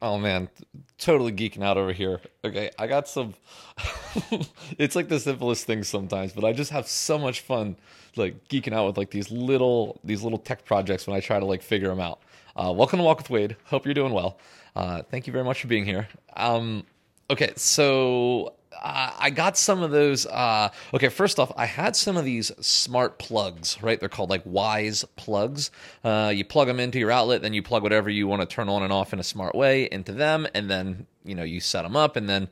Oh man, totally geeking out over here. Okay, I got some. it's like the simplest things sometimes, but I just have so much fun, like geeking out with like these little these little tech projects when I try to like figure them out. Uh, welcome to Walk with Wade. Hope you're doing well. Uh, thank you very much for being here. Um, okay, so uh, I got some of those. Uh, okay, first off, I had some of these smart plugs, right? They're called like Wyze plugs. Uh, you plug them into your outlet, then you plug whatever you want to turn on and off in a smart way into them, and then you know you set them up, and then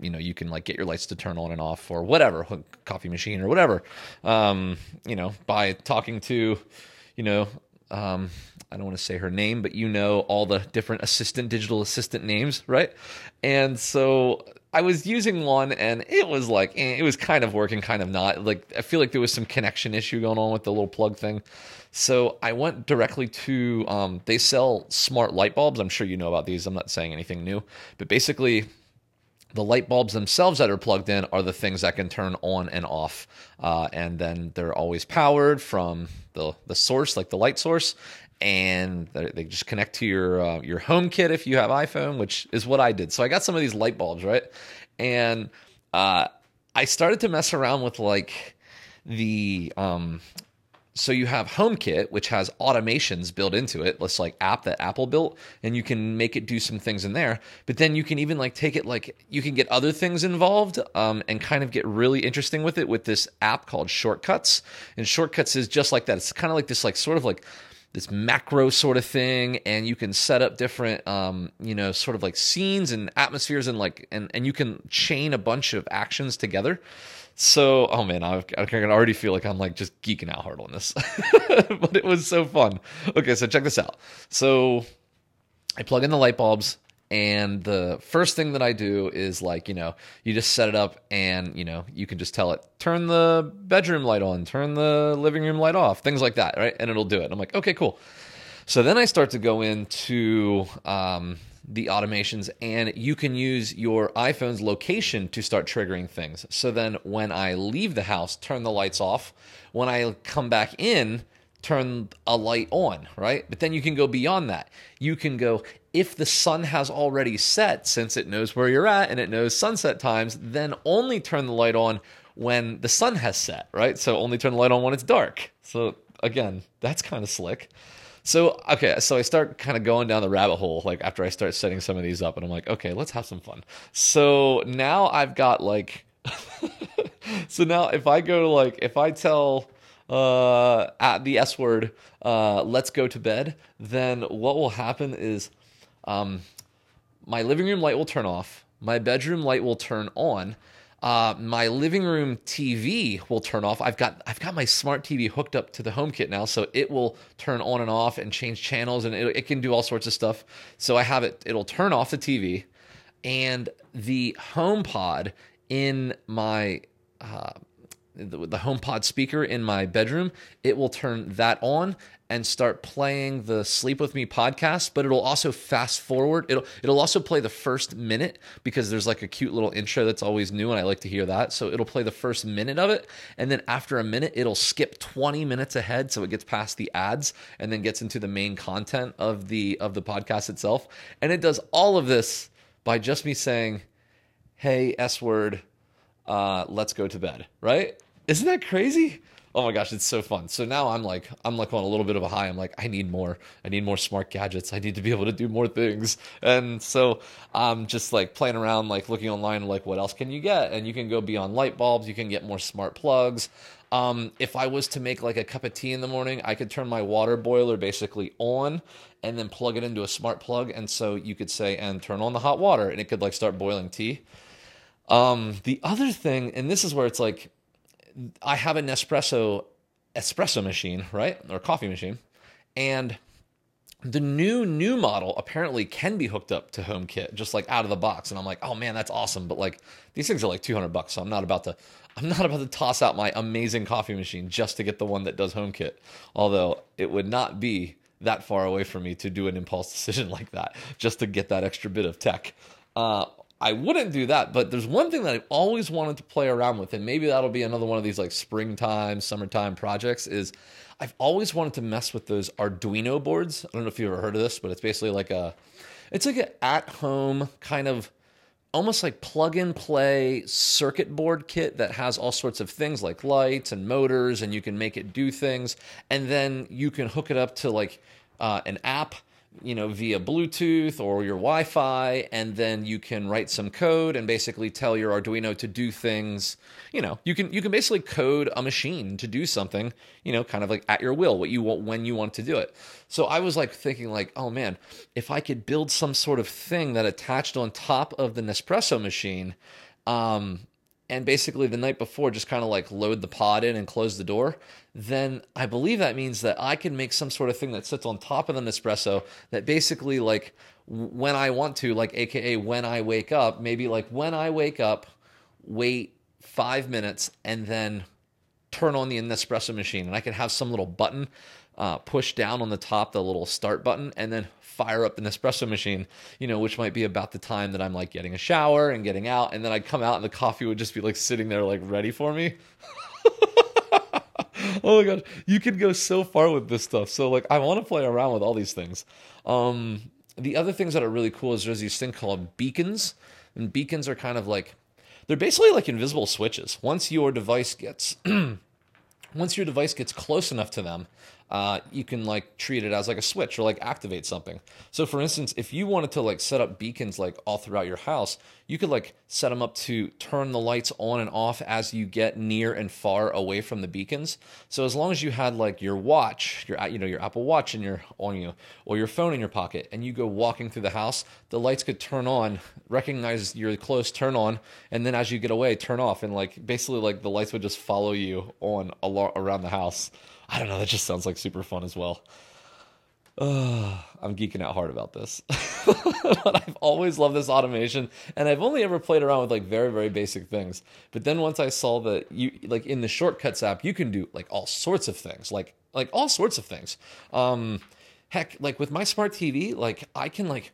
you know you can like get your lights to turn on and off or whatever, coffee machine or whatever. Um, you know, by talking to, you know. Um, I don't want to say her name, but you know all the different assistant, digital assistant names, right? And so I was using one and it was like eh, it was kind of working, kind of not. Like I feel like there was some connection issue going on with the little plug thing. So I went directly to um, they sell smart light bulbs. I'm sure you know about these. I'm not saying anything new, but basically the light bulbs themselves that are plugged in are the things that can turn on and off, uh, and then they're always powered from the the source, like the light source, and they just connect to your uh, your HomeKit if you have iphone which is what i did. So i got some of these light bulbs right? And uh, i started to mess around with like the um, so you have HomeKit, which has automations built into it, this like app that Apple built, and you can make it do some things in there. But then you can even like take it like you can get other things involved um, and kind of get really interesting with it with this app called Shortcuts. And Shortcuts is just like that. It's kind of like this like sort of like this macro sort of thing and you can set up different um, you know sort of like scenes and atmospheres and like and, and you can chain a bunch of actions together so oh man i can already feel like i'm like just geeking out hard on this but it was so fun okay so check this out so i plug in the light bulbs and the first thing that I do is like, you know, you just set it up and, you know, you can just tell it, turn the bedroom light on, turn the living room light off, things like that, right? And it'll do it. I'm like, okay, cool. So then I start to go into um, the automations, and you can use your iPhone's location to start triggering things. So then when I leave the house, turn the lights off. When I come back in, turn a light on, right? But then you can go beyond that. You can go, if the sun has already set, since it knows where you're at and it knows sunset times, then only turn the light on when the sun has set, right? So only turn the light on when it's dark. So again, that's kind of slick. So okay, so I start kind of going down the rabbit hole like after I start setting some of these up and I'm like, okay, let's have some fun. So now I've got like so now if I go to like if I tell uh, at the S word, uh, let's go to bed, then what will happen is um, my living room light will turn off, my bedroom light will turn on. Uh, my living room TV will turn off. I've got I've got my smart TV hooked up to the HomeKit now, so it will turn on and off and change channels, and it, it can do all sorts of stuff. So I have it; it'll turn off the TV, and the HomePod in my uh, the, the HomePod speaker in my bedroom, it will turn that on and start playing the Sleep with Me podcast, but it'll also fast forward. It'll it'll also play the first minute because there's like a cute little intro that's always new and I like to hear that. So it'll play the first minute of it and then after a minute it'll skip 20 minutes ahead so it gets past the ads and then gets into the main content of the of the podcast itself. And it does all of this by just me saying, "Hey, S word, uh, let's go to bed," right? Isn't that crazy? Oh my gosh, it's so fun. So now I'm like, I'm like on a little bit of a high. I'm like, I need more. I need more smart gadgets. I need to be able to do more things. And so I'm just like playing around, like looking online, like what else can you get? And you can go beyond light bulbs. You can get more smart plugs. Um, if I was to make like a cup of tea in the morning, I could turn my water boiler basically on and then plug it into a smart plug. And so you could say, and turn on the hot water, and it could like start boiling tea. Um, the other thing, and this is where it's like, I have an espresso espresso machine, right? Or coffee machine. And the new new model apparently can be hooked up to HomeKit just like out of the box and I'm like, "Oh man, that's awesome." But like these things are like 200 bucks, so I'm not about to I'm not about to toss out my amazing coffee machine just to get the one that does HomeKit. Although it would not be that far away from me to do an impulse decision like that just to get that extra bit of tech. Uh, I wouldn't do that, but there's one thing that I've always wanted to play around with, and maybe that'll be another one of these like springtime, summertime projects. Is I've always wanted to mess with those Arduino boards. I don't know if you've ever heard of this, but it's basically like a It's like an at home kind of almost like plug and play circuit board kit that has all sorts of things like lights and motors, and you can make it do things. And then you can hook it up to like uh, an app you know, via Bluetooth or your Wi Fi, and then you can write some code and basically tell your Arduino to do things. You know, you can you can basically code a machine to do something, you know, kind of like at your will, what you want when you want to do it. So I was like thinking, like, oh man, if I could build some sort of thing that attached on top of the Nespresso machine, um, and basically the night before just kind of like load the pod in and close the door, then I believe that means that I can make some sort of thing that sits on top of the Nespresso that basically like when I want to, like AKA when I wake up, maybe like when I wake up, wait five minutes and then turn on the Nespresso machine. And I can have some little button uh, push down on the top, the little start button, and then fire up the Nespresso machine, you know, which might be about the time that I'm like getting a shower and getting out. And then I'd come out and the coffee would just be like sitting there, like ready for me. oh my god, you can go so far with this stuff. So like, I want to play around with all these things. Um, the other things that are really cool is there's these thing called beacons, and beacons are kind of like they're basically like invisible switches. Once your device gets once your device gets close enough to them, uh, you can like treat it as like a switch or like activate something. So for instance, if you wanted to like set up beacons like all throughout your house, you could like set them up to turn the lights on and off as you get near and far away from the beacons. So as long as you had like your watch, your you know your Apple Watch in your on you or your phone in your pocket, and you go walking through the house, the lights could turn on, recognize you're close, turn on, and then as you get away, turn off, and like basically like the lights would just follow you on around the house. I don't know. That just sounds like super fun as well. Uh, I'm geeking out hard about this. but I've always loved this automation, and I've only ever played around with like very, very basic things. But then once I saw that you like in the shortcuts app, you can do like all sorts of things, like like all sorts of things. Um, heck, like with my smart TV, like I can like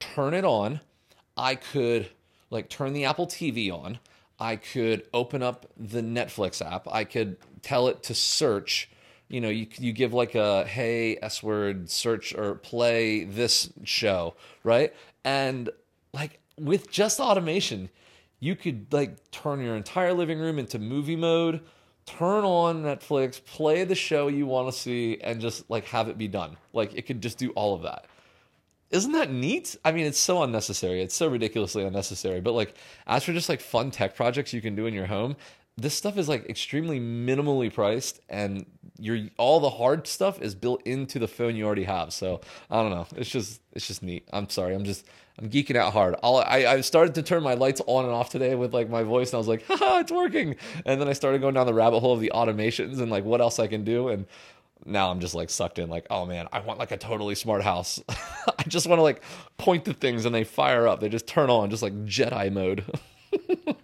turn it on. I could like turn the Apple TV on. I could open up the Netflix app. I could tell it to search you know, you you give like a hey s word search or play this show, right? And like with just automation, you could like turn your entire living room into movie mode, turn on Netflix, play the show you want to see, and just like have it be done. Like it could just do all of that. Isn't that neat? I mean, it's so unnecessary. It's so ridiculously unnecessary. But like, as for just like fun tech projects you can do in your home, this stuff is like extremely minimally priced and your all the hard stuff is built into the phone you already have. So i don't know. It's just it's just neat. I'm sorry. I'm just i'm geeking out hard. I, I started to turn my lights on and off today with like my voice and i was like haha it's working. And then i started going down the rabbit hole of the automations and like what else i can do. And now i'm just like sucked in like oh man i want like a totally smart house. I just want to like point to things and they fire up. They just turn on just like jedi mode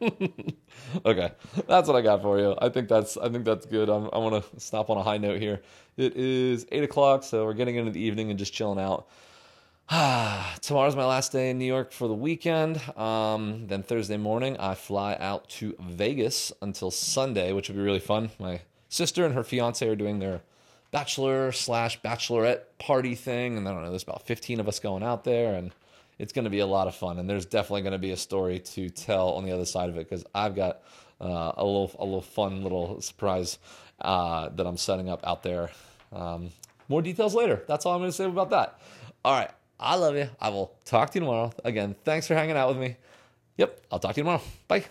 okay, that's what I got for you. I think that's I think that's good. I'm, I want to stop on a high note here. It is eight o'clock, so we're getting into the evening and just chilling out. Tomorrow's my last day in New York for the weekend. Um, then Thursday morning, I fly out to Vegas until Sunday, which will be really fun. My sister and her fiance are doing their bachelor slash bachelorette party thing, and I don't know. There's about 15 of us going out there, and it's going to be a lot of fun, and there's definitely going to be a story to tell on the other side of it because I've got uh, a little a little fun little surprise uh, that I'm setting up out there. Um, more details later. That's all I'm going to say about that. All right, I love you. I will talk to you tomorrow. Again, thanks for hanging out with me. Yep, I'll talk to you tomorrow. Bye.